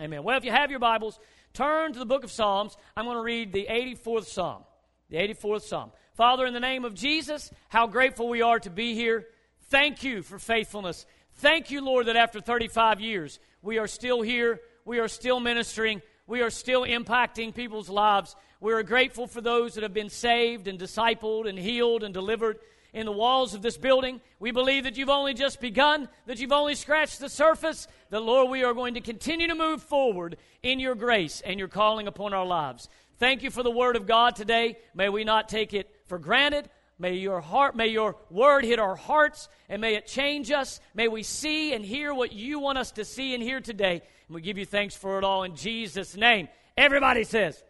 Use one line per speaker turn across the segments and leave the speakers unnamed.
Amen. Well, if you have your Bibles, turn to the book of Psalms. I'm going to read the 84th Psalm. The 84th Psalm. Father, in the name of Jesus, how grateful we are to be here. Thank you for faithfulness. Thank you, Lord, that after 35 years, we are still here. We are still ministering. We are still impacting people's lives. We are grateful for those that have been saved and discipled and healed and delivered in the walls of this building. We believe that you've only just begun, that you've only scratched the surface. That, Lord, we are going to continue to move forward in your grace and your calling upon our lives. Thank you for the word of God today. May we not take it for granted. May your heart, may your word hit our hearts and may it change us. May we see and hear what you want us to see and hear today. And we give you thanks for it all in Jesus' name. Everybody says,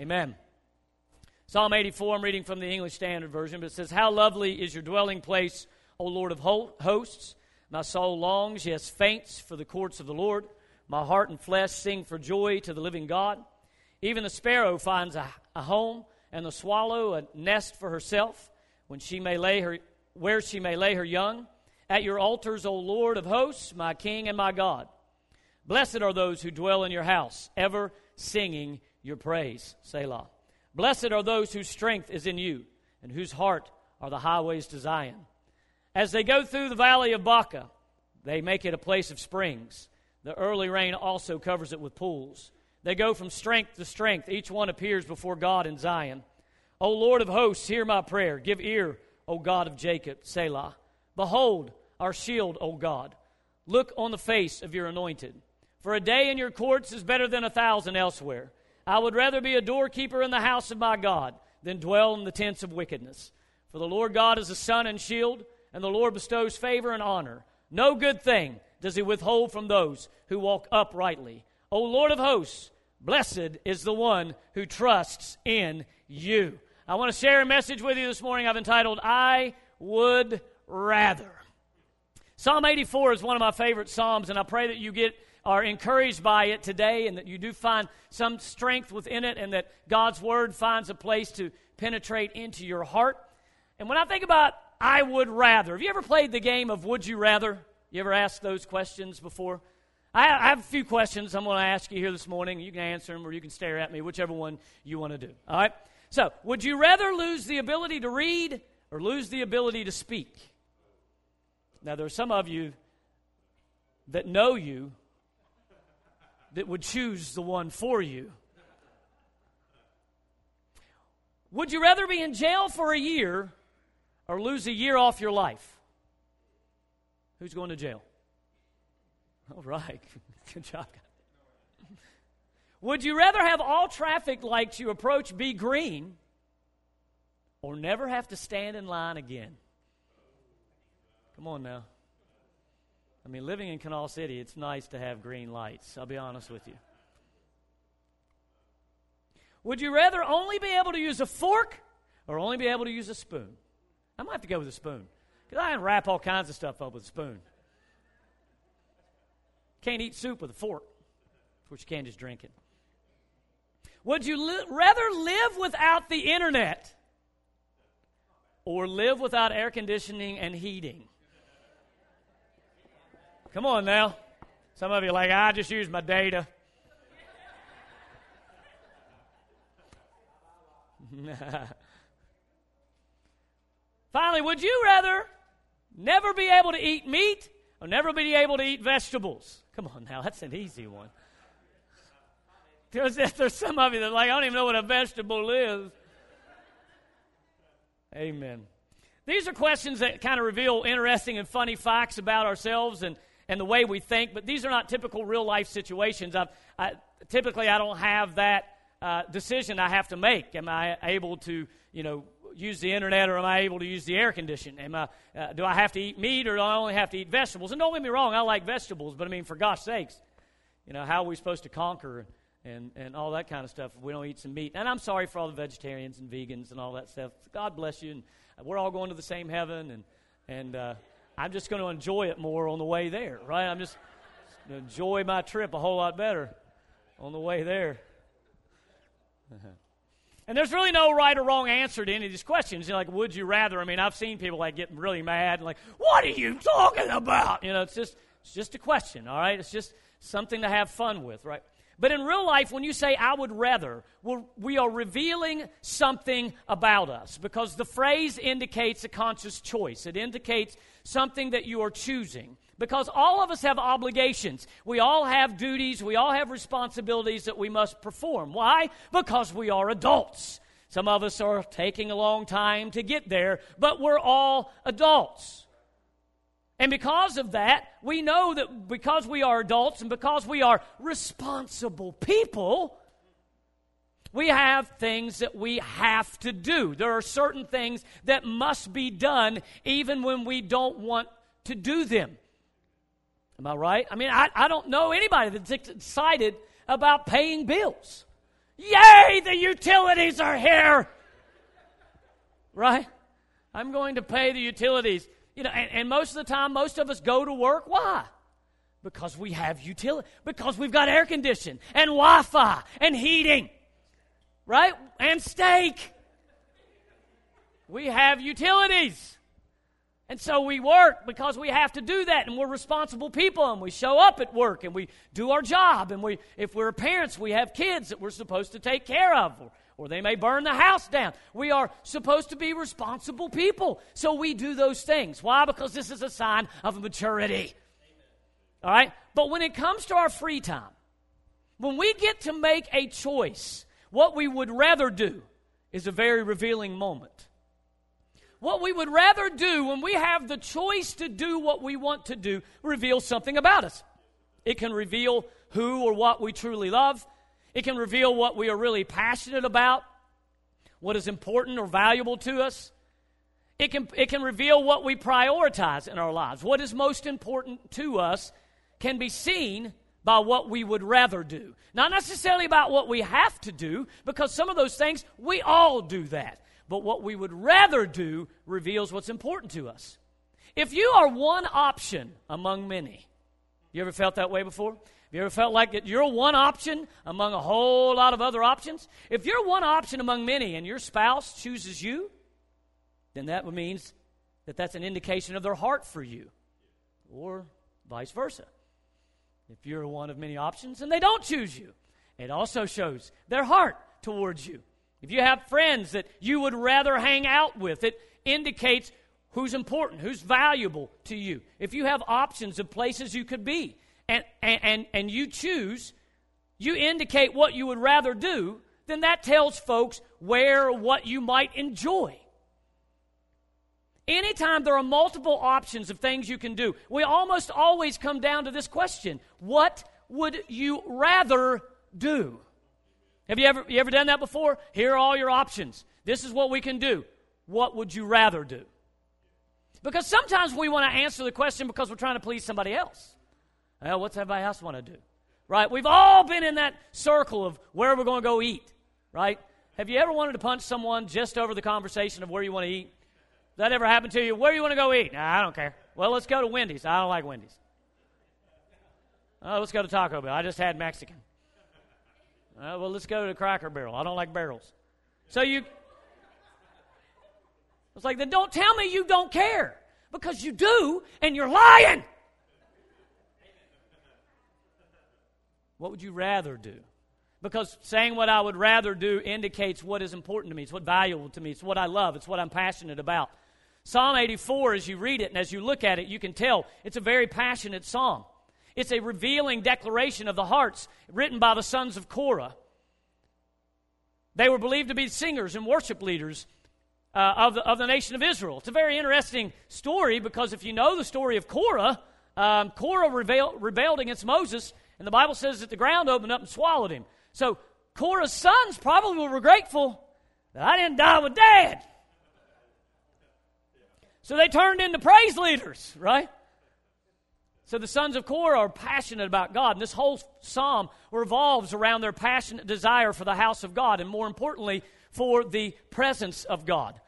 Amen. Psalm 84, I'm reading from the English Standard Version, but it says, How lovely is your dwelling place, O Lord of hosts! My soul longs, yes, faints for the courts of the Lord. My heart and flesh sing for joy to the living God. Even the sparrow finds a, a home, and the swallow a nest for herself, when she may lay her, where she may lay her young. At your altars, O Lord of hosts, my King and my God. Blessed are those who dwell in your house, ever singing your praise. Selah. Blessed are those whose strength is in you, and whose heart are the highways to Zion. As they go through the valley of Baca, they make it a place of springs. The early rain also covers it with pools. They go from strength to strength. Each one appears before God in Zion. O Lord of hosts, hear my prayer. Give ear, O God of Jacob, Selah. Behold our shield, O God. Look on the face of your anointed. For a day in your courts is better than a thousand elsewhere. I would rather be a doorkeeper in the house of my God than dwell in the tents of wickedness. For the Lord God is a sun and shield, and the Lord bestows favor and honor. No good thing does he withhold from those who walk uprightly. O Lord of hosts, blessed is the one who trusts in you. I want to share a message with you this morning I've entitled, I Would Rather. Psalm 84 is one of my favorite Psalms, and I pray that you get are encouraged by it today and that you do find some strength within it and that God's Word finds a place to penetrate into your heart. And when I think about I would rather, have you ever played the game of Would You Rather? You ever asked those questions before? I have a few questions I'm going to ask you here this morning. You can answer them or you can stare at me, whichever one you want to do. All right? So, would you rather lose the ability to read or lose the ability to speak? Now, there are some of you that know you that would choose the one for you. Would you rather be in jail for a year or lose a year off your life? Who's going to jail? All right. Good job. Would you rather have all traffic lights you approach be green or never have to stand in line again? Come on now. I mean, living in Canal City, it's nice to have green lights. I'll be honest with you. Would you rather only be able to use a fork or only be able to use a spoon? I might have to go with a spoon because I can wrap all kinds of stuff up with a spoon. Can't eat soup with a fork, which you can't just drink it. Would you li- rather live without the internet or live without air conditioning and heating? Come on now. Some of you like, I just use my data. Finally, would you rather never be able to eat meat or never be able to eat vegetables? Come on now, that's an easy one. There's, there's some of you that like, I don't even know what a vegetable is. Amen. These are questions that kind of reveal interesting and funny facts about ourselves and and the way we think, but these are not typical real life situations. I, I, typically, I don't have that uh, decision I have to make. Am I able to, you know, use the internet or am I able to use the air conditioning? Am I, uh, do I have to eat meat or do I only have to eat vegetables? And don't get me wrong, I like vegetables, but I mean, for gosh sakes, you know, how are we supposed to conquer and, and all that kind of stuff if we don't eat some meat? And I'm sorry for all the vegetarians and vegans and all that stuff. God bless you. And we're all going to the same heaven. And, and uh, I'm just going to enjoy it more on the way there, right? I'm just going to enjoy my trip a whole lot better on the way there. and there's really no right or wrong answer to any of these questions. You know, like, would you rather? I mean, I've seen people like getting really mad and like, what are you talking about? You know, it's just it's just a question, all right? It's just something to have fun with, right? But in real life, when you say, I would rather, we are revealing something about us because the phrase indicates a conscious choice. It indicates something that you are choosing. Because all of us have obligations. We all have duties. We all have responsibilities that we must perform. Why? Because we are adults. Some of us are taking a long time to get there, but we're all adults. And because of that, we know that because we are adults and because we are responsible people, we have things that we have to do. There are certain things that must be done even when we don't want to do them. Am I right? I mean, I, I don't know anybody that's excited about paying bills. Yay, the utilities are here! Right? I'm going to pay the utilities. You know, and, and most of the time, most of us go to work. Why? Because we have utility, because we've got air conditioning and Wi Fi and heating, right? And steak. We have utilities. And so we work because we have to do that, and we're responsible people, and we show up at work, and we do our job, and we, if we're parents, we have kids that we're supposed to take care of, or, they may burn the house down. We are supposed to be responsible people, so we do those things. Why? Because this is a sign of maturity. All right? But when it comes to our free time, when we get to make a choice, what we would rather do is a very revealing moment. What we would rather do when we have the choice to do what we want to do reveals something about us. It can reveal who or what we truly love. It can reveal what we are really passionate about, what is important or valuable to us. It can, it can reveal what we prioritize in our lives. What is most important to us can be seen by what we would rather do. Not necessarily about what we have to do, because some of those things, we all do that but what we would rather do reveals what's important to us. If you are one option among many, you ever felt that way before? Have you ever felt like you're one option among a whole lot of other options? If you're one option among many and your spouse chooses you, then that means that that's an indication of their heart for you, or vice versa. If you're one of many options and they don't choose you, it also shows their heart towards you. If you have friends that you would rather hang out with, it indicates who's important, who's valuable to you. If you have options of places you could be and, and, and you choose, you indicate what you would rather do, then that tells folks where what you might enjoy. Anytime there are multiple options of things you can do, we almost always come down to this question What would you rather do? Have you ever, you ever done that before? Here are all your options. This is what we can do. What would you rather do? Because sometimes we want to answer the question because we're trying to please somebody else. Well, what's everybody else want to do? Right? We've all been in that circle of where we're going to go eat, right? Have you ever wanted to punch someone just over the conversation of where you want to eat? That ever happened to you? Where you want to go eat? Nah, I don't care. Well, let's go to Wendy's. I don't like Wendy's. Oh, let's go to Taco Bell. I just had Mexican. Uh, well, let's go to Cracker Barrel. I don't like barrels. So you. It's like, then don't tell me you don't care. Because you do, and you're lying. What would you rather do? Because saying what I would rather do indicates what is important to me. It's what valuable to me. It's what I love. It's what I'm passionate about. Psalm 84, as you read it and as you look at it, you can tell it's a very passionate psalm. It's a revealing declaration of the hearts written by the sons of Korah. They were believed to be singers and worship leaders uh, of, the, of the nation of Israel. It's a very interesting story because if you know the story of Korah, um, Korah rebelled, rebelled against Moses, and the Bible says that the ground opened up and swallowed him. So Korah's sons probably were grateful that I didn't die with dad. So they turned into praise leaders, right? So the sons of Korah are passionate about God. And this whole psalm revolves around their passionate desire for the house of God and, more importantly, for the presence of God.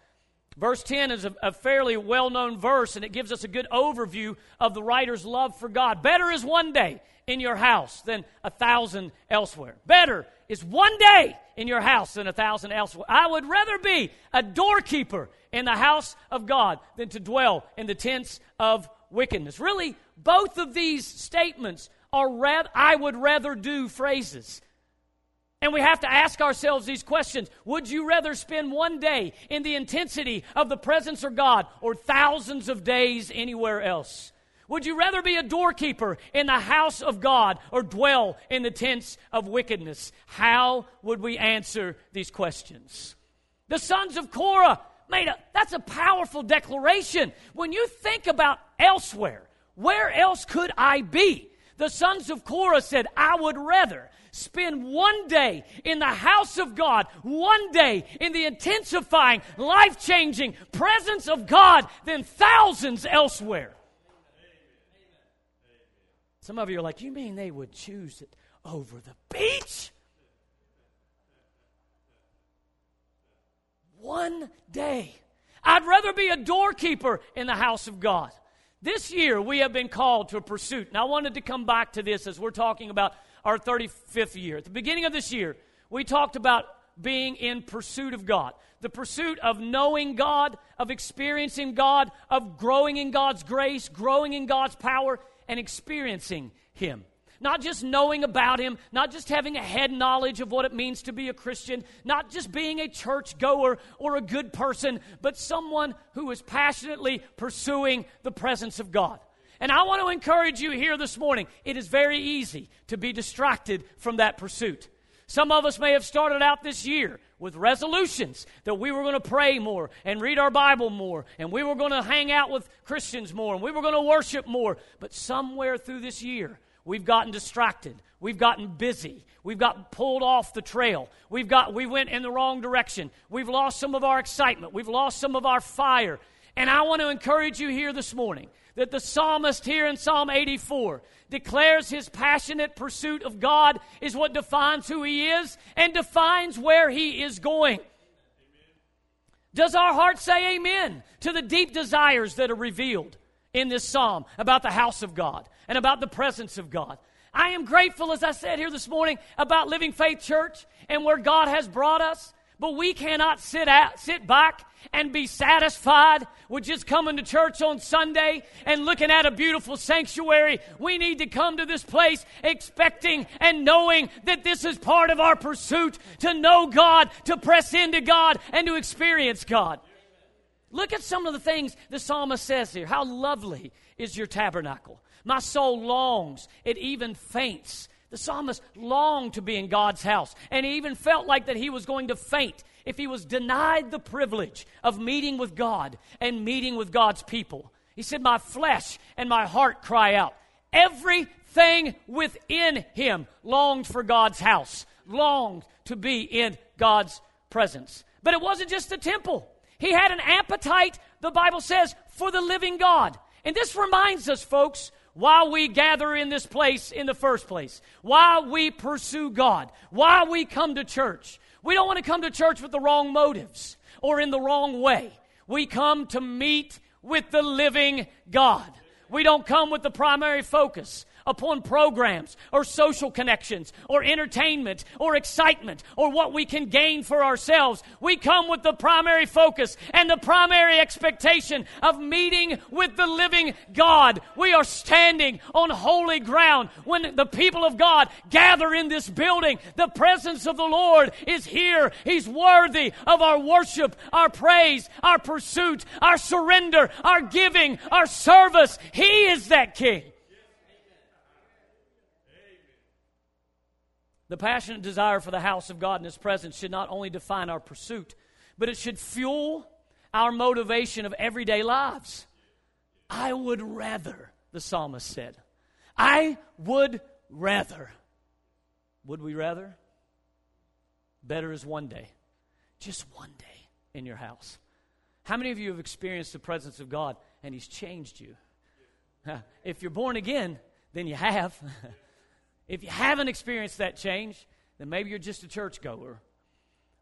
Verse 10 is a, a fairly well known verse, and it gives us a good overview of the writer's love for God. Better is one day in your house than a thousand elsewhere. Better is one day in your house than a thousand elsewhere. I would rather be a doorkeeper in the house of God than to dwell in the tents of wickedness. Really, both of these statements are rather, I would rather do phrases. And we have to ask ourselves these questions. Would you rather spend one day in the intensity of the presence of God or thousands of days anywhere else? Would you rather be a doorkeeper in the house of God or dwell in the tents of wickedness? How would we answer these questions? The sons of Korah made a, that's a powerful declaration. When you think about elsewhere, where else could I be? The sons of Korah said, I would rather spend one day in the house of God, one day in the intensifying, life changing presence of God than thousands elsewhere. Some of you are like, You mean they would choose it over the beach? One day. I'd rather be a doorkeeper in the house of God. This year, we have been called to a pursuit. And I wanted to come back to this as we're talking about our 35th year. At the beginning of this year, we talked about being in pursuit of God. The pursuit of knowing God, of experiencing God, of growing in God's grace, growing in God's power, and experiencing Him. Not just knowing about Him, not just having a head knowledge of what it means to be a Christian, not just being a church goer or a good person, but someone who is passionately pursuing the presence of God. And I want to encourage you here this morning. It is very easy to be distracted from that pursuit. Some of us may have started out this year with resolutions that we were going to pray more and read our Bible more and we were going to hang out with Christians more and we were going to worship more. But somewhere through this year, we've gotten distracted. We've gotten busy. We've got pulled off the trail. We've got we went in the wrong direction. We've lost some of our excitement. We've lost some of our fire. And I want to encourage you here this morning that the psalmist here in Psalm 84 declares his passionate pursuit of God is what defines who he is and defines where he is going. Does our heart say amen to the deep desires that are revealed in this psalm about the house of God and about the presence of God? I am grateful, as I said here this morning, about Living Faith Church and where God has brought us. But we cannot sit out, sit back and be satisfied with just coming to church on Sunday and looking at a beautiful sanctuary. We need to come to this place expecting and knowing that this is part of our pursuit to know God, to press into God, and to experience God. Look at some of the things the psalmist says here. How lovely is your tabernacle. My soul longs, it even faints. The psalmist longed to be in God's house, and he even felt like that he was going to faint if he was denied the privilege of meeting with God and meeting with God's people. He said, My flesh and my heart cry out. Everything within him longed for God's house, longed to be in God's presence. But it wasn't just the temple. He had an appetite, the Bible says, for the living God. And this reminds us, folks, why we gather in this place in the first place, why we pursue God, why we come to church. We don't want to come to church with the wrong motives or in the wrong way. We come to meet with the living God. We don't come with the primary focus upon programs or social connections or entertainment or excitement or what we can gain for ourselves. We come with the primary focus and the primary expectation of meeting with the living God. We are standing on holy ground when the people of God gather in this building. The presence of the Lord is here. He's worthy of our worship, our praise, our pursuit, our surrender, our giving, our service. He is that King. The passionate desire for the house of God and His presence should not only define our pursuit, but it should fuel our motivation of everyday lives. I would rather, the psalmist said. I would rather. Would we rather? Better is one day, just one day in your house. How many of you have experienced the presence of God and He's changed you? If you're born again, then you have. If you haven't experienced that change, then maybe you're just a churchgoer.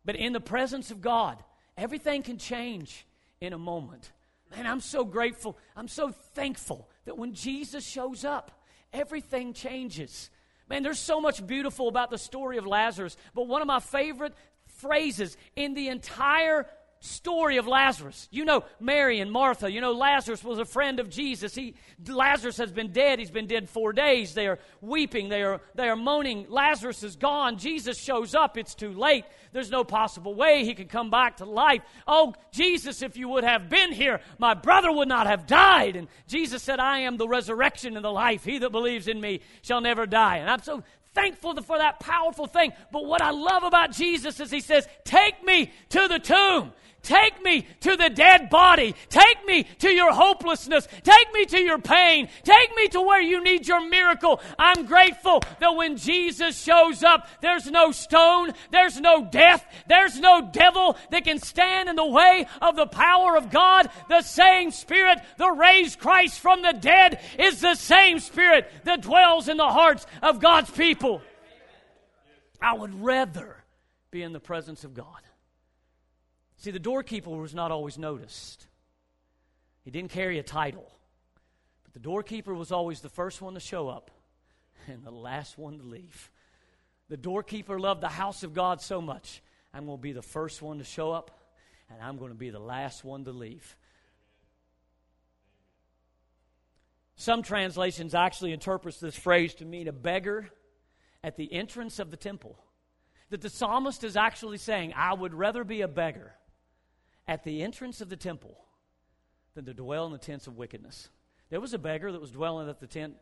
But in the presence of God, everything can change in a moment. Man, I'm so grateful. I'm so thankful that when Jesus shows up, everything changes. Man, there's so much beautiful about the story of Lazarus, but one of my favorite phrases in the entire story of Lazarus. You know Mary and Martha. You know Lazarus was a friend of Jesus. He, Lazarus has been dead. He's been dead four days. They are weeping. They are, they are moaning. Lazarus is gone. Jesus shows up. It's too late. There's no possible way he could come back to life. Oh, Jesus, if you would have been here, my brother would not have died. And Jesus said, I am the resurrection and the life. He that believes in me shall never die. And I'm so thankful for that powerful thing. But what I love about Jesus is he says, Take me to the tomb. Take me to the dead body. Take me to your hopelessness. Take me to your pain. Take me to where you need your miracle. I'm grateful that when Jesus shows up, there's no stone, there's no death, there's no devil that can stand in the way of the power of God. The same Spirit that raised Christ from the dead is the same Spirit that dwells in the hearts of God's people. I would rather be in the presence of God. See, the doorkeeper was not always noticed. He didn't carry a title. But the doorkeeper was always the first one to show up and the last one to leave. The doorkeeper loved the house of God so much. I'm going to be the first one to show up, and I'm going to be the last one to leave. Some translations actually interpret this phrase to mean a beggar at the entrance of the temple. That the psalmist is actually saying, I would rather be a beggar at the entrance of the temple than to dwell in the tents of wickedness. There was a beggar that was dwelling at the tent,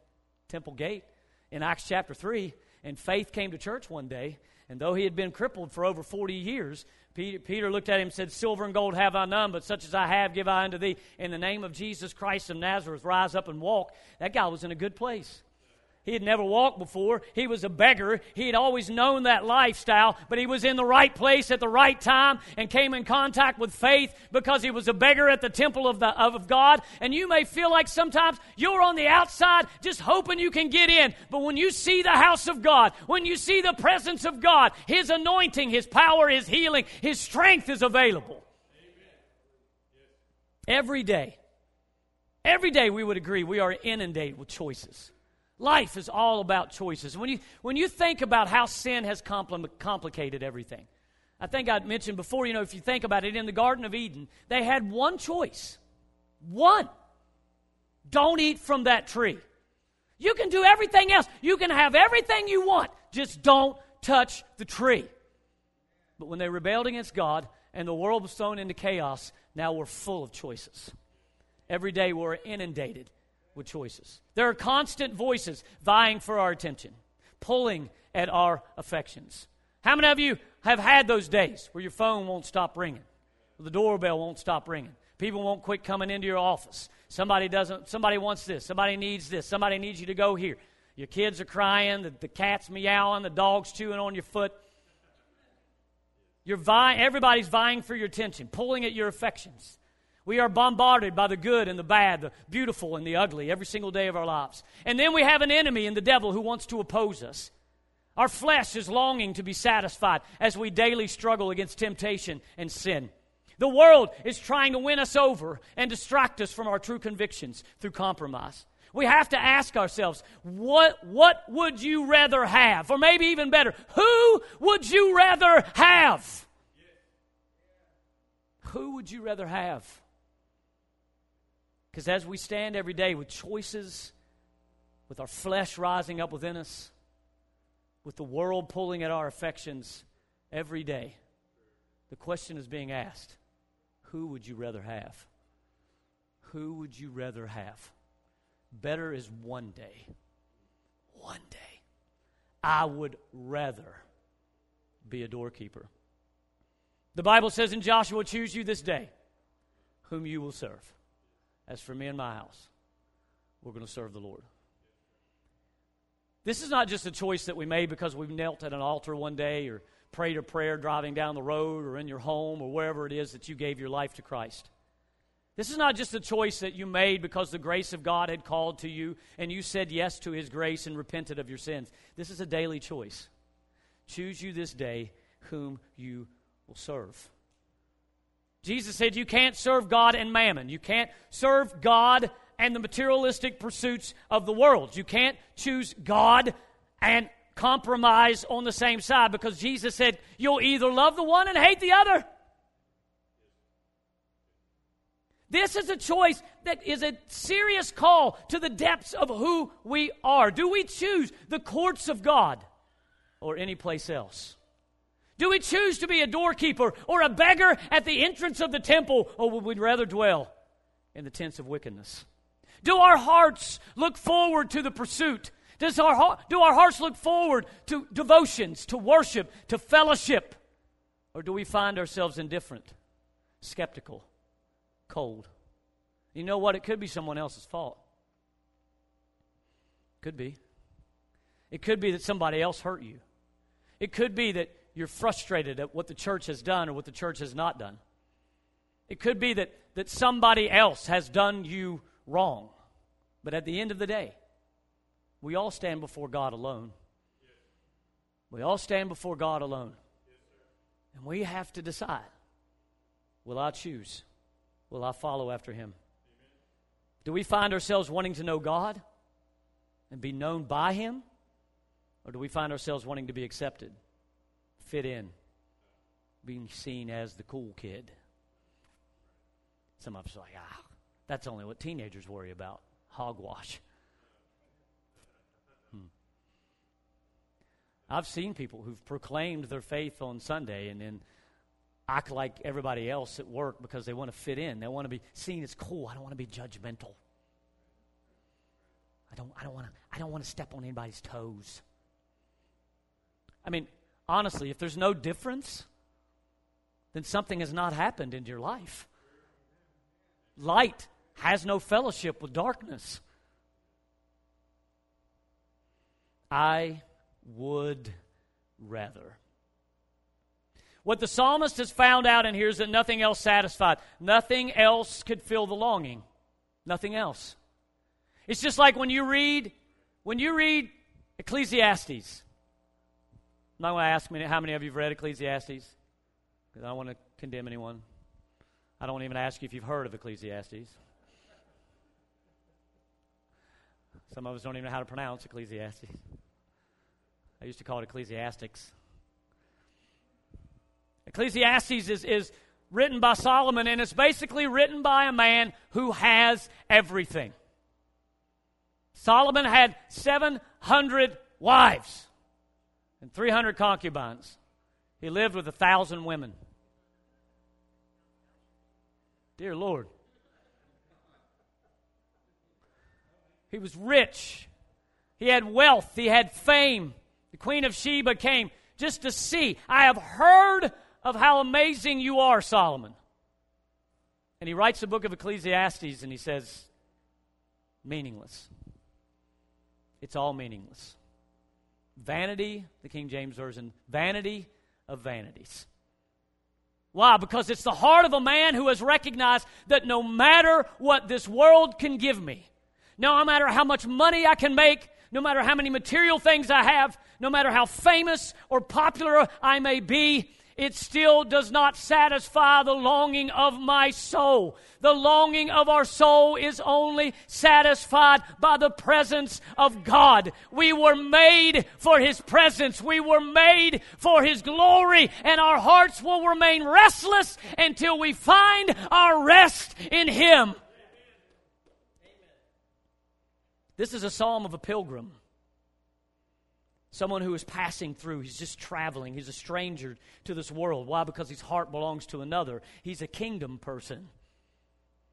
temple gate in Acts chapter 3, and Faith came to church one day, and though he had been crippled for over 40 years, Peter, Peter, looked at him and said, Silver and gold have I none, but such as I have give I unto thee. In the name of Jesus Christ of Nazareth, rise up and walk. That guy was in a good place. He had never walked before. He was a beggar. He had always known that lifestyle, but he was in the right place at the right time and came in contact with faith because he was a beggar at the temple of, the, of God. And you may feel like sometimes you're on the outside just hoping you can get in. But when you see the house of God, when you see the presence of God, His anointing, His power, His healing, His strength is available. Every day, every day we would agree we are inundated with choices. Life is all about choices. When you, when you think about how sin has compl- complicated everything, I think I mentioned before, you know, if you think about it, in the Garden of Eden, they had one choice. One. Don't eat from that tree. You can do everything else. You can have everything you want. Just don't touch the tree. But when they rebelled against God and the world was thrown into chaos, now we're full of choices. Every day we're inundated with choices. There are constant voices vying for our attention, pulling at our affections. How many of you have had those days where your phone won't stop ringing, the doorbell won't stop ringing, people won't quit coming into your office, somebody doesn't, somebody wants this, somebody needs this, somebody needs you to go here. Your kids are crying, the, the cat's meowing, the dog's chewing on your foot. You're vying, everybody's vying for your attention, pulling at your affections. We are bombarded by the good and the bad, the beautiful and the ugly every single day of our lives. And then we have an enemy in the devil who wants to oppose us. Our flesh is longing to be satisfied as we daily struggle against temptation and sin. The world is trying to win us over and distract us from our true convictions through compromise. We have to ask ourselves, what, what would you rather have? Or maybe even better, who would you rather have? Who would you rather have? Because as we stand every day with choices, with our flesh rising up within us, with the world pulling at our affections every day, the question is being asked who would you rather have? Who would you rather have? Better is one day. One day. I would rather be a doorkeeper. The Bible says in Joshua, choose you this day whom you will serve. As for me and my house, we're going to serve the Lord. This is not just a choice that we made because we've knelt at an altar one day or prayed a prayer driving down the road or in your home or wherever it is that you gave your life to Christ. This is not just a choice that you made because the grace of God had called to you and you said yes to His grace and repented of your sins. This is a daily choice. Choose you this day whom you will serve. Jesus said you can't serve God and mammon. You can't serve God and the materialistic pursuits of the world. You can't choose God and compromise on the same side because Jesus said you'll either love the one and hate the other. This is a choice that is a serious call to the depths of who we are. Do we choose the courts of God or any place else? Do we choose to be a doorkeeper or a beggar at the entrance of the temple, or would we rather dwell in the tents of wickedness? Do our hearts look forward to the pursuit? Does our, do our hearts look forward to devotions, to worship, to fellowship? Or do we find ourselves indifferent, skeptical, cold? You know what? It could be someone else's fault. Could be. It could be that somebody else hurt you. It could be that you're frustrated at what the church has done or what the church has not done. It could be that, that somebody else has done you wrong. But at the end of the day, we all stand before God alone. We all stand before God alone. And we have to decide will I choose? Will I follow after Him? Do we find ourselves wanting to know God and be known by Him? Or do we find ourselves wanting to be accepted, fit in, being seen as the cool kid? Some of us are like, ah, that's only what teenagers worry about hogwash. Hmm. I've seen people who've proclaimed their faith on Sunday and then act like everybody else at work because they want to fit in. They want to be seen as cool. I don't want to be judgmental. I don't, I don't want to I don't want to step on anybody's toes. I mean, honestly, if there's no difference, then something has not happened in your life. Light has no fellowship with darkness. I would rather. What the psalmist has found out in here is that nothing else satisfied. Nothing else could fill the longing. Nothing else. It's just like when you read when you read Ecclesiastes. I'm not going to ask me how many of you have read Ecclesiastes because I don't want to condemn anyone. I don't even ask you if you've heard of Ecclesiastes. Some of us don't even know how to pronounce Ecclesiastes. I used to call it Ecclesiastics. Ecclesiastes is, is written by Solomon, and it's basically written by a man who has everything. Solomon had 700 wives and 300 concubines. He lived with a thousand women. Dear Lord. He was rich. He had wealth. He had fame. The Queen of Sheba came just to see. I have heard of how amazing you are, Solomon. And he writes the book of Ecclesiastes and he says, meaningless. It's all meaningless. Vanity, the King James Version, vanity of vanities. Why? Because it's the heart of a man who has recognized that no matter what this world can give me, no matter how much money I can make, no matter how many material things I have, no matter how famous or popular I may be, it still does not satisfy the longing of my soul. The longing of our soul is only satisfied by the presence of God. We were made for His presence. We were made for His glory, and our hearts will remain restless until we find our rest in Him. This is a psalm of a pilgrim. Someone who is passing through. He's just traveling. He's a stranger to this world. Why? Because his heart belongs to another. He's a kingdom person.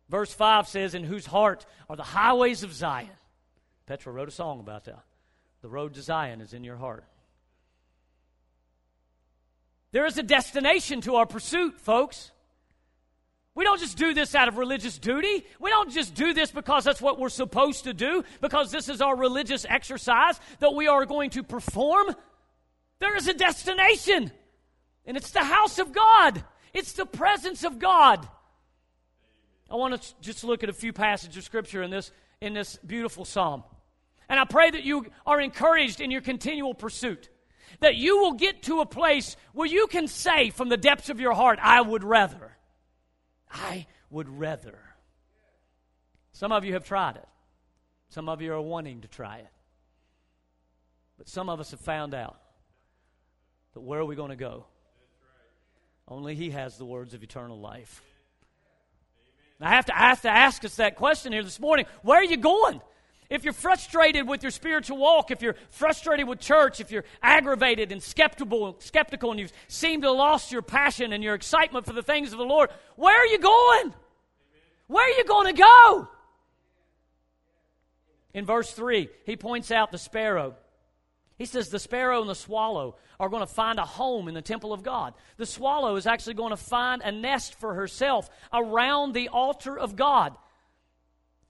Verse 5 says, In whose heart are the highways of Zion. Petra wrote a song about that. The road to Zion is in your heart. There is a destination to our pursuit, folks. We don't just do this out of religious duty. We don't just do this because that's what we're supposed to do, because this is our religious exercise that we are going to perform. There is a destination, and it's the house of God, it's the presence of God. I want to just look at a few passages of scripture in this, in this beautiful psalm. And I pray that you are encouraged in your continual pursuit. That you will get to a place where you can say from the depths of your heart, I would rather. I would rather. Some of you have tried it. Some of you are wanting to try it. But some of us have found out that where are we going to go? Only He has the words of eternal life. I have to, I have to ask us that question here this morning. Where are you going? If you're frustrated with your spiritual walk, if you're frustrated with church, if you're aggravated and skeptical, skeptical and you seem to have lost your passion and your excitement for the things of the Lord, where are you going? Where are you going to go? In verse 3, he points out the sparrow. He says the sparrow and the swallow are going to find a home in the temple of God. The swallow is actually going to find a nest for herself around the altar of God.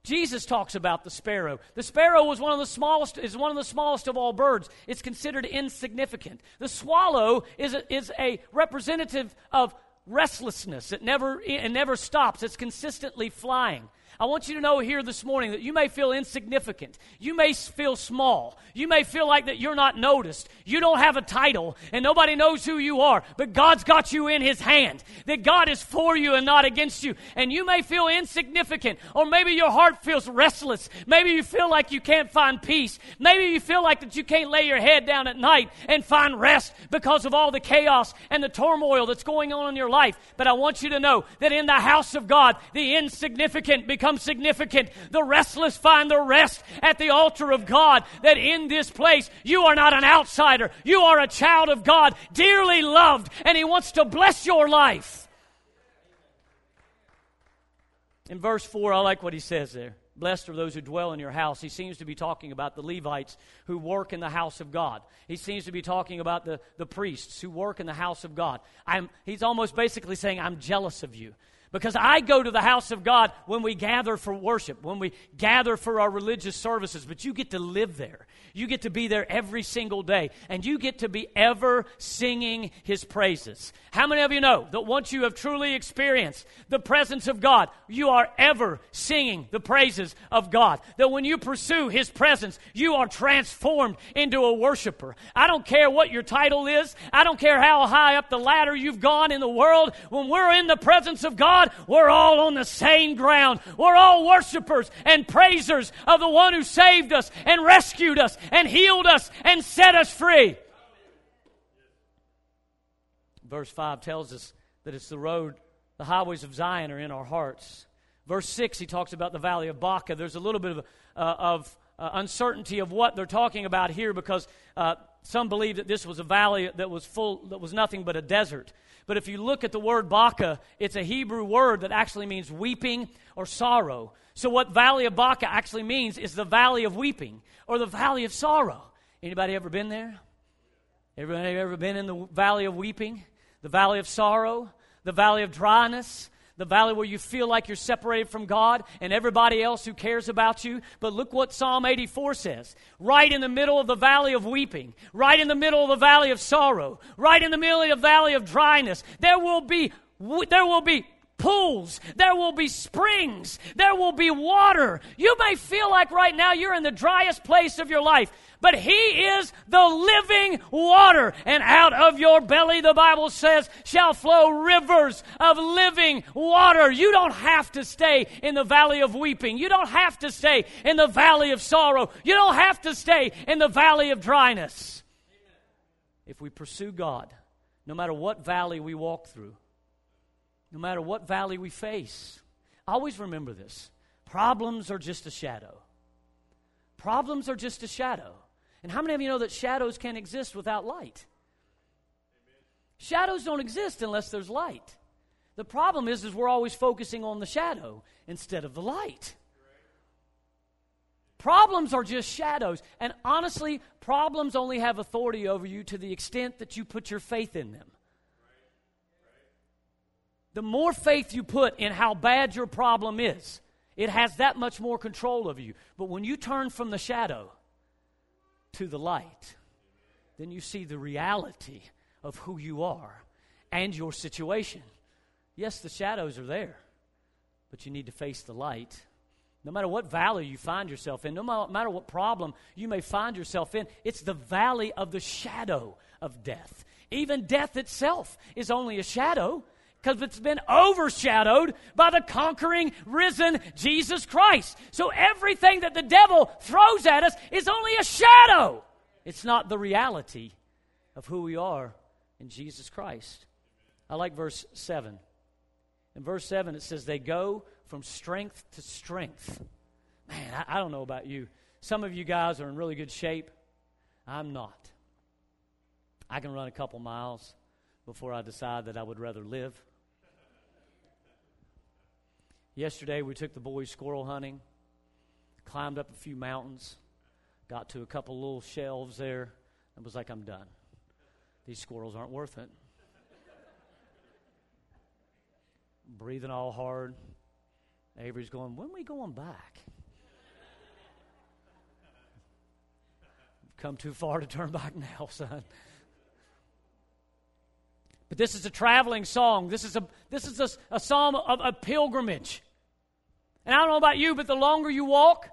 Jesus talks about the sparrow. The sparrow was one of the smallest, is one of the smallest of all birds. It's considered insignificant. The swallow is a, is a representative of restlessness. It never, it never stops. It's consistently flying. I want you to know here this morning that you may feel insignificant. You may feel small. You may feel like that you're not noticed. You don't have a title and nobody knows who you are, but God's got you in His hand. That God is for you and not against you. And you may feel insignificant or maybe your heart feels restless. Maybe you feel like you can't find peace. Maybe you feel like that you can't lay your head down at night and find rest because of all the chaos and the turmoil that's going on in your life. But I want you to know that in the house of God, the insignificant become become significant. The restless find the rest at the altar of God. That in this place, you are not an outsider. You are a child of God, dearly loved, and He wants to bless your life. In verse 4, I like what he says there. Blessed are those who dwell in your house. He seems to be talking about the Levites who work in the house of God. He seems to be talking about the, the priests who work in the house of God. I'm, he's almost basically saying, I'm jealous of you. Because I go to the house of God when we gather for worship, when we gather for our religious services, but you get to live there. You get to be there every single day, and you get to be ever singing His praises. How many of you know that once you have truly experienced the presence of God, you are ever singing the praises of God? That when you pursue His presence, you are transformed into a worshiper. I don't care what your title is, I don't care how high up the ladder you've gone in the world. When we're in the presence of God, we're all on the same ground. We're all worshipers and praisers of the one who saved us and rescued us and healed us and set us free. Verse 5 tells us that it's the road, the highways of Zion are in our hearts. Verse 6, he talks about the valley of Baca. There's a little bit of, uh, of uh, uncertainty of what they're talking about here because uh, some believe that this was a valley that was full, that was nothing but a desert. But if you look at the word Baca, it's a Hebrew word that actually means weeping or sorrow. So what Valley of Baca actually means is the valley of weeping or the valley of sorrow. Anybody ever been there? Everybody ever been in the valley of weeping? The valley of sorrow? The valley of dryness? The valley where you feel like you're separated from God and everybody else who cares about you. But look what Psalm 84 says. Right in the middle of the valley of weeping, right in the middle of the valley of sorrow, right in the middle of the valley of dryness, there will be there will be pools, there will be springs, there will be water. You may feel like right now you're in the driest place of your life, but He is the living water. And out of your belly, the Bible says, shall flow rivers of living water. You don't have to stay in the valley of weeping. You don't have to stay in the valley of sorrow. You don't have to stay in the valley of dryness. If we pursue God, no matter what valley we walk through, no matter what valley we face. Always remember this problems are just a shadow. Problems are just a shadow. And how many of you know that shadows can't exist without light? Amen. Shadows don't exist unless there's light. The problem is, is we're always focusing on the shadow instead of the light. Problems are just shadows. And honestly, problems only have authority over you to the extent that you put your faith in them the more faith you put in how bad your problem is, it has that much more control over you. But when you turn from the shadow to the light, then you see the reality of who you are and your situation. Yes, the shadows are there, but you need to face the light. No matter what valley you find yourself in, no matter what problem you may find yourself in, it's the valley of the shadow of death. Even death itself is only a shadow because it's been overshadowed by the conquering, risen Jesus Christ. So everything that the devil throws at us is only a shadow. It's not the reality of who we are in Jesus Christ. I like verse 7. In verse 7, it says, They go from strength to strength. Man, I, I don't know about you. Some of you guys are in really good shape. I'm not. I can run a couple miles before I decide that I would rather live. Yesterday, we took the boys squirrel hunting, climbed up a few mountains, got to a couple little shelves there, and was like, I'm done. These squirrels aren't worth it. Breathing all hard. Avery's going, When we going back? Come too far to turn back now, son. But this is a traveling song. This is a, this is a, a psalm of a pilgrimage. And I don't know about you, but the longer you walk,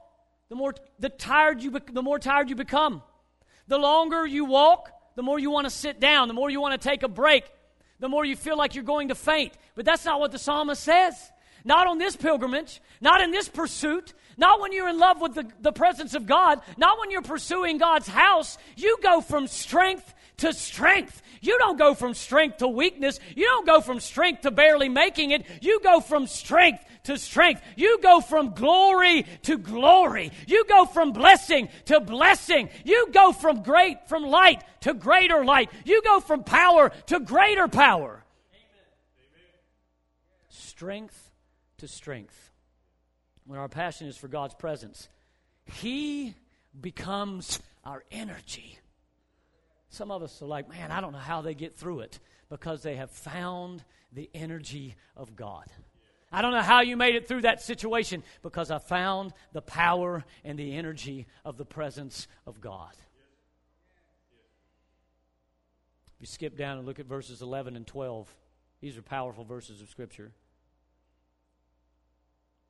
the more, the, tired you, the more tired you become. The longer you walk, the more you want to sit down, the more you want to take a break, the more you feel like you're going to faint. But that's not what the psalmist says. Not on this pilgrimage, not in this pursuit, not when you're in love with the, the presence of God, not when you're pursuing God's house. You go from strength to strength. You don't go from strength to weakness. You don't go from strength to barely making it. You go from strength to strength. You go from glory to glory. You go from blessing to blessing. You go from great, from light to greater light. You go from power to greater power. Strength to strength. When our passion is for God's presence, He becomes our energy. Some of us are like, man, I don't know how they get through it because they have found the energy of God. I don't know how you made it through that situation because I found the power and the energy of the presence of God. If you skip down and look at verses 11 and 12, these are powerful verses of Scripture.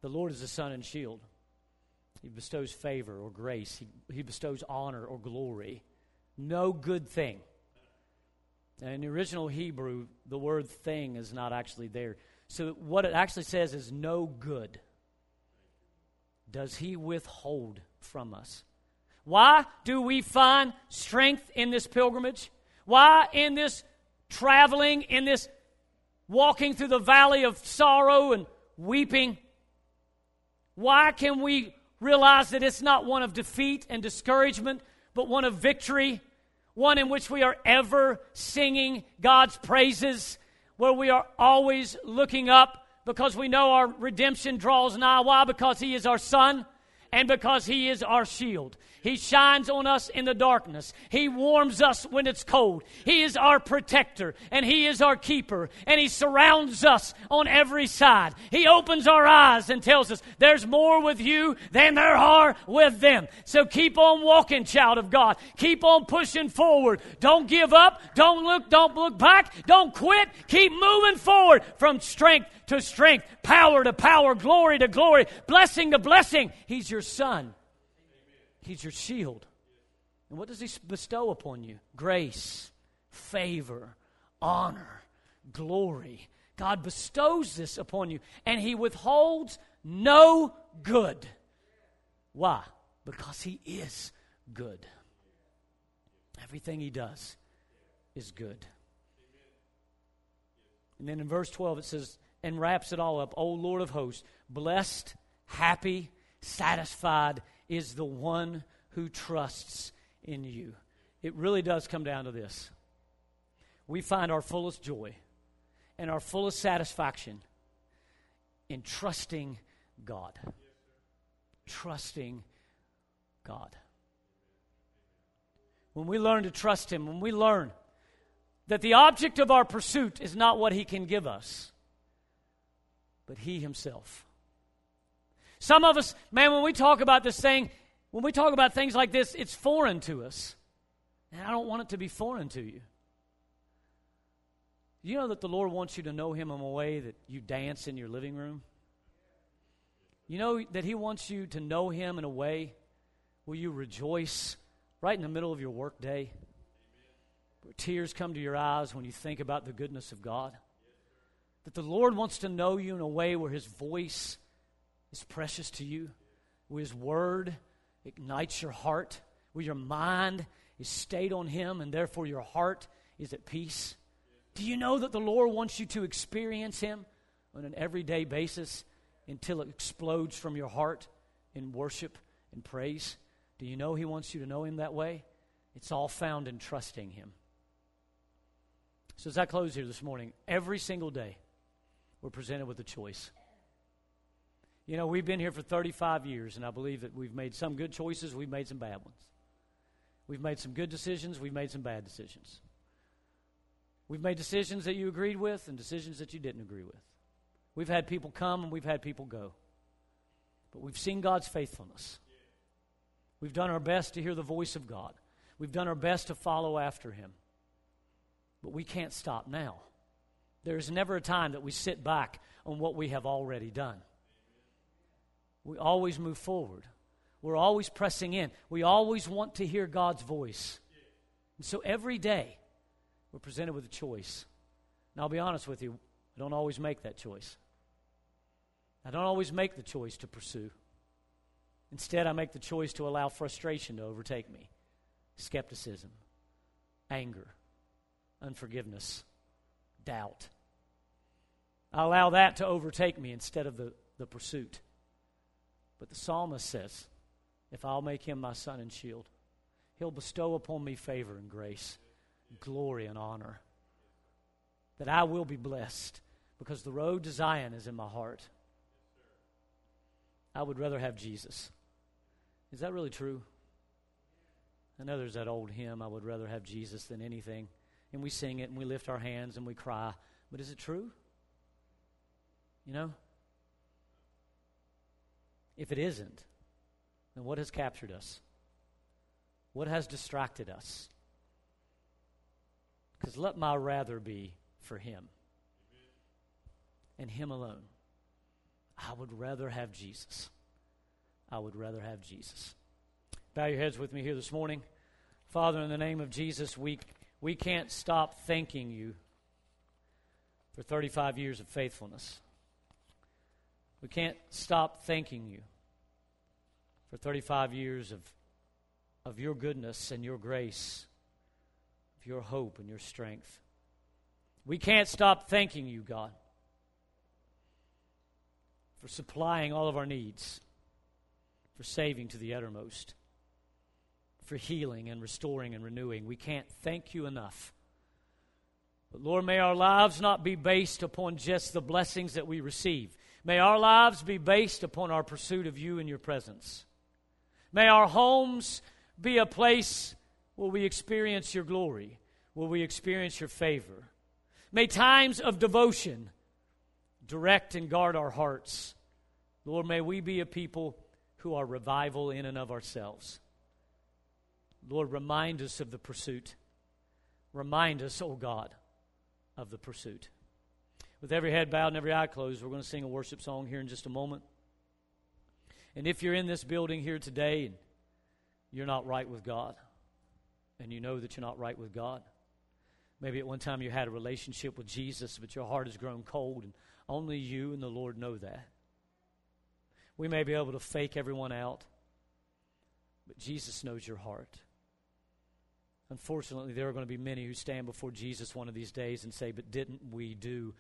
The Lord is the sun and shield. He bestows favor or grace, He, he bestows honor or glory no good thing. In the original Hebrew, the word thing is not actually there. So what it actually says is no good does he withhold from us. Why do we find strength in this pilgrimage? Why in this traveling, in this walking through the valley of sorrow and weeping? Why can we realize that it's not one of defeat and discouragement, but one of victory, one in which we are ever singing God's praises, where we are always looking up because we know our redemption draws nigh. Why? Because He is our Sun and because He is our shield. He shines on us in the darkness. He warms us when it's cold. He is our protector and He is our keeper and He surrounds us on every side. He opens our eyes and tells us there's more with you than there are with them. So keep on walking, child of God. Keep on pushing forward. Don't give up. Don't look, don't look back. Don't quit. Keep moving forward from strength to strength, power to power, glory to glory, blessing to blessing. He's your sun. He's your shield. And what does He bestow upon you? Grace, favor, honor, glory. God bestows this upon you, and He withholds no good. Why? Because He is good. Everything He does is good. And then in verse 12 it says, and wraps it all up, O Lord of hosts, blessed, happy, satisfied is the one who trusts in you. It really does come down to this. We find our fullest joy and our fullest satisfaction in trusting God. Trusting God. When we learn to trust Him, when we learn that the object of our pursuit is not what He can give us, but He Himself. Some of us, man, when we talk about this thing, when we talk about things like this, it's foreign to us. And I don't want it to be foreign to you. You know that the Lord wants you to know Him in a way that you dance in your living room? You know that He wants you to know Him in a way where you rejoice right in the middle of your workday, where tears come to your eyes when you think about the goodness of God? That the Lord wants to know you in a way where His voice is precious to you, where His Word ignites your heart, where your mind is stayed on Him, and therefore your heart is at peace? Do you know that the Lord wants you to experience Him on an everyday basis? until it explodes from your heart in worship and praise? Do you know He wants you to know Him that way? It's all found in trusting Him. So, as I close here this morning, every single day we're presented with a choice. You know, we've been here for 35 years, and I believe that we've made some good choices, we've made some bad ones. We've made some good decisions, we've made some bad decisions. We've made decisions that you agreed with and decisions that you didn't agree with. We've had people come and we've had people go. But we've seen God's faithfulness. We've done our best to hear the voice of God. We've done our best to follow after Him. But we can't stop now. There is never a time that we sit back on what we have already done. We always move forward. We're always pressing in. We always want to hear God's voice. And so every day, we're presented with a choice. And I'll be honest with you, I don't always make that choice. I don't always make the choice to pursue. Instead, I make the choice to allow frustration to overtake me skepticism, anger, unforgiveness, doubt. I allow that to overtake me instead of the, the pursuit. But the psalmist says, If I'll make him my sun and shield, he'll bestow upon me favor and grace, glory and honor. That I will be blessed because the road to Zion is in my heart. I would rather have Jesus. Is that really true? I know there's that old hymn, I would rather have Jesus than anything. And we sing it and we lift our hands and we cry. But is it true? You know? If it isn't, then what has captured us? What has distracted us? Because let my rather be for Him and Him alone. I would rather have Jesus. I would rather have Jesus. Bow your heads with me here this morning. Father, in the name of Jesus, we, we can't stop thanking you for 35 years of faithfulness. We can't stop thanking you for 35 years of, of your goodness and your grace, of your hope and your strength. We can't stop thanking you, God, for supplying all of our needs, for saving to the uttermost, for healing and restoring and renewing. We can't thank you enough. But Lord, may our lives not be based upon just the blessings that we receive. May our lives be based upon our pursuit of you and your presence. May our homes be a place where we experience your glory, where we experience your favor. May times of devotion direct and guard our hearts. Lord, may we be a people who are revival in and of ourselves. Lord, remind us of the pursuit. Remind us, oh God, of the pursuit. With every head bowed and every eye closed, we're going to sing a worship song here in just a moment. And if you're in this building here today and you're not right with God, and you know that you're not right with God, maybe at one time you had a relationship with Jesus, but your heart has grown cold, and only you and the Lord know that. We may be able to fake everyone out, but Jesus knows your heart. Unfortunately, there are going to be many who stand before Jesus one of these days and say, But didn't we do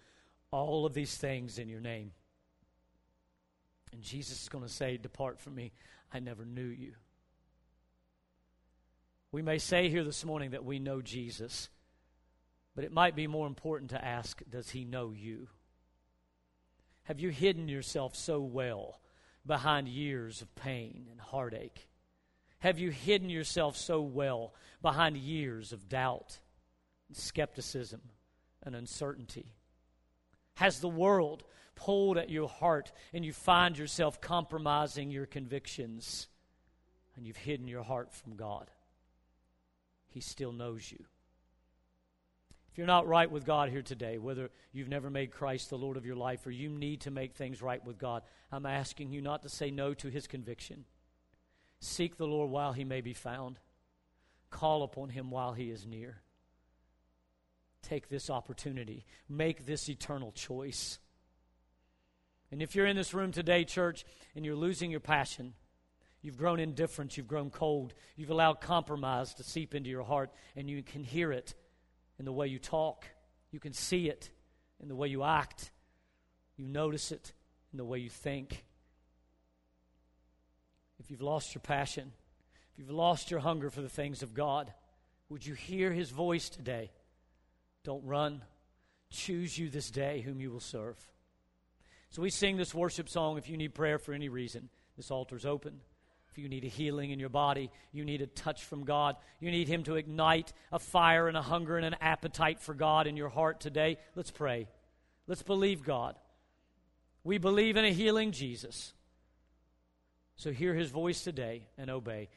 all of these things in your name. And Jesus is going to say, Depart from me, I never knew you. We may say here this morning that we know Jesus, but it might be more important to ask, Does he know you? Have you hidden yourself so well behind years of pain and heartache? Have you hidden yourself so well behind years of doubt and skepticism and uncertainty? Has the world pulled at your heart and you find yourself compromising your convictions and you've hidden your heart from God? He still knows you. If you're not right with God here today, whether you've never made Christ the Lord of your life or you need to make things right with God, I'm asking you not to say no to His conviction. Seek the Lord while He may be found, call upon Him while He is near take this opportunity, make this eternal choice. And if you're in this room today, church, and you're losing your passion, you've grown indifferent, you've grown cold, you've allowed compromise to seep into your heart, and you can hear it in the way you talk, you can see it in the way you act, you notice it in the way you think. If you've lost your passion, if you've lost your hunger for the things of God, would you hear his voice today? Don't run. Choose you this day whom you will serve. So we sing this worship song if you need prayer for any reason. This altar's open. If you need a healing in your body, you need a touch from God, you need Him to ignite a fire and a hunger and an appetite for God in your heart today, let's pray. Let's believe God. We believe in a healing Jesus. So hear His voice today and obey.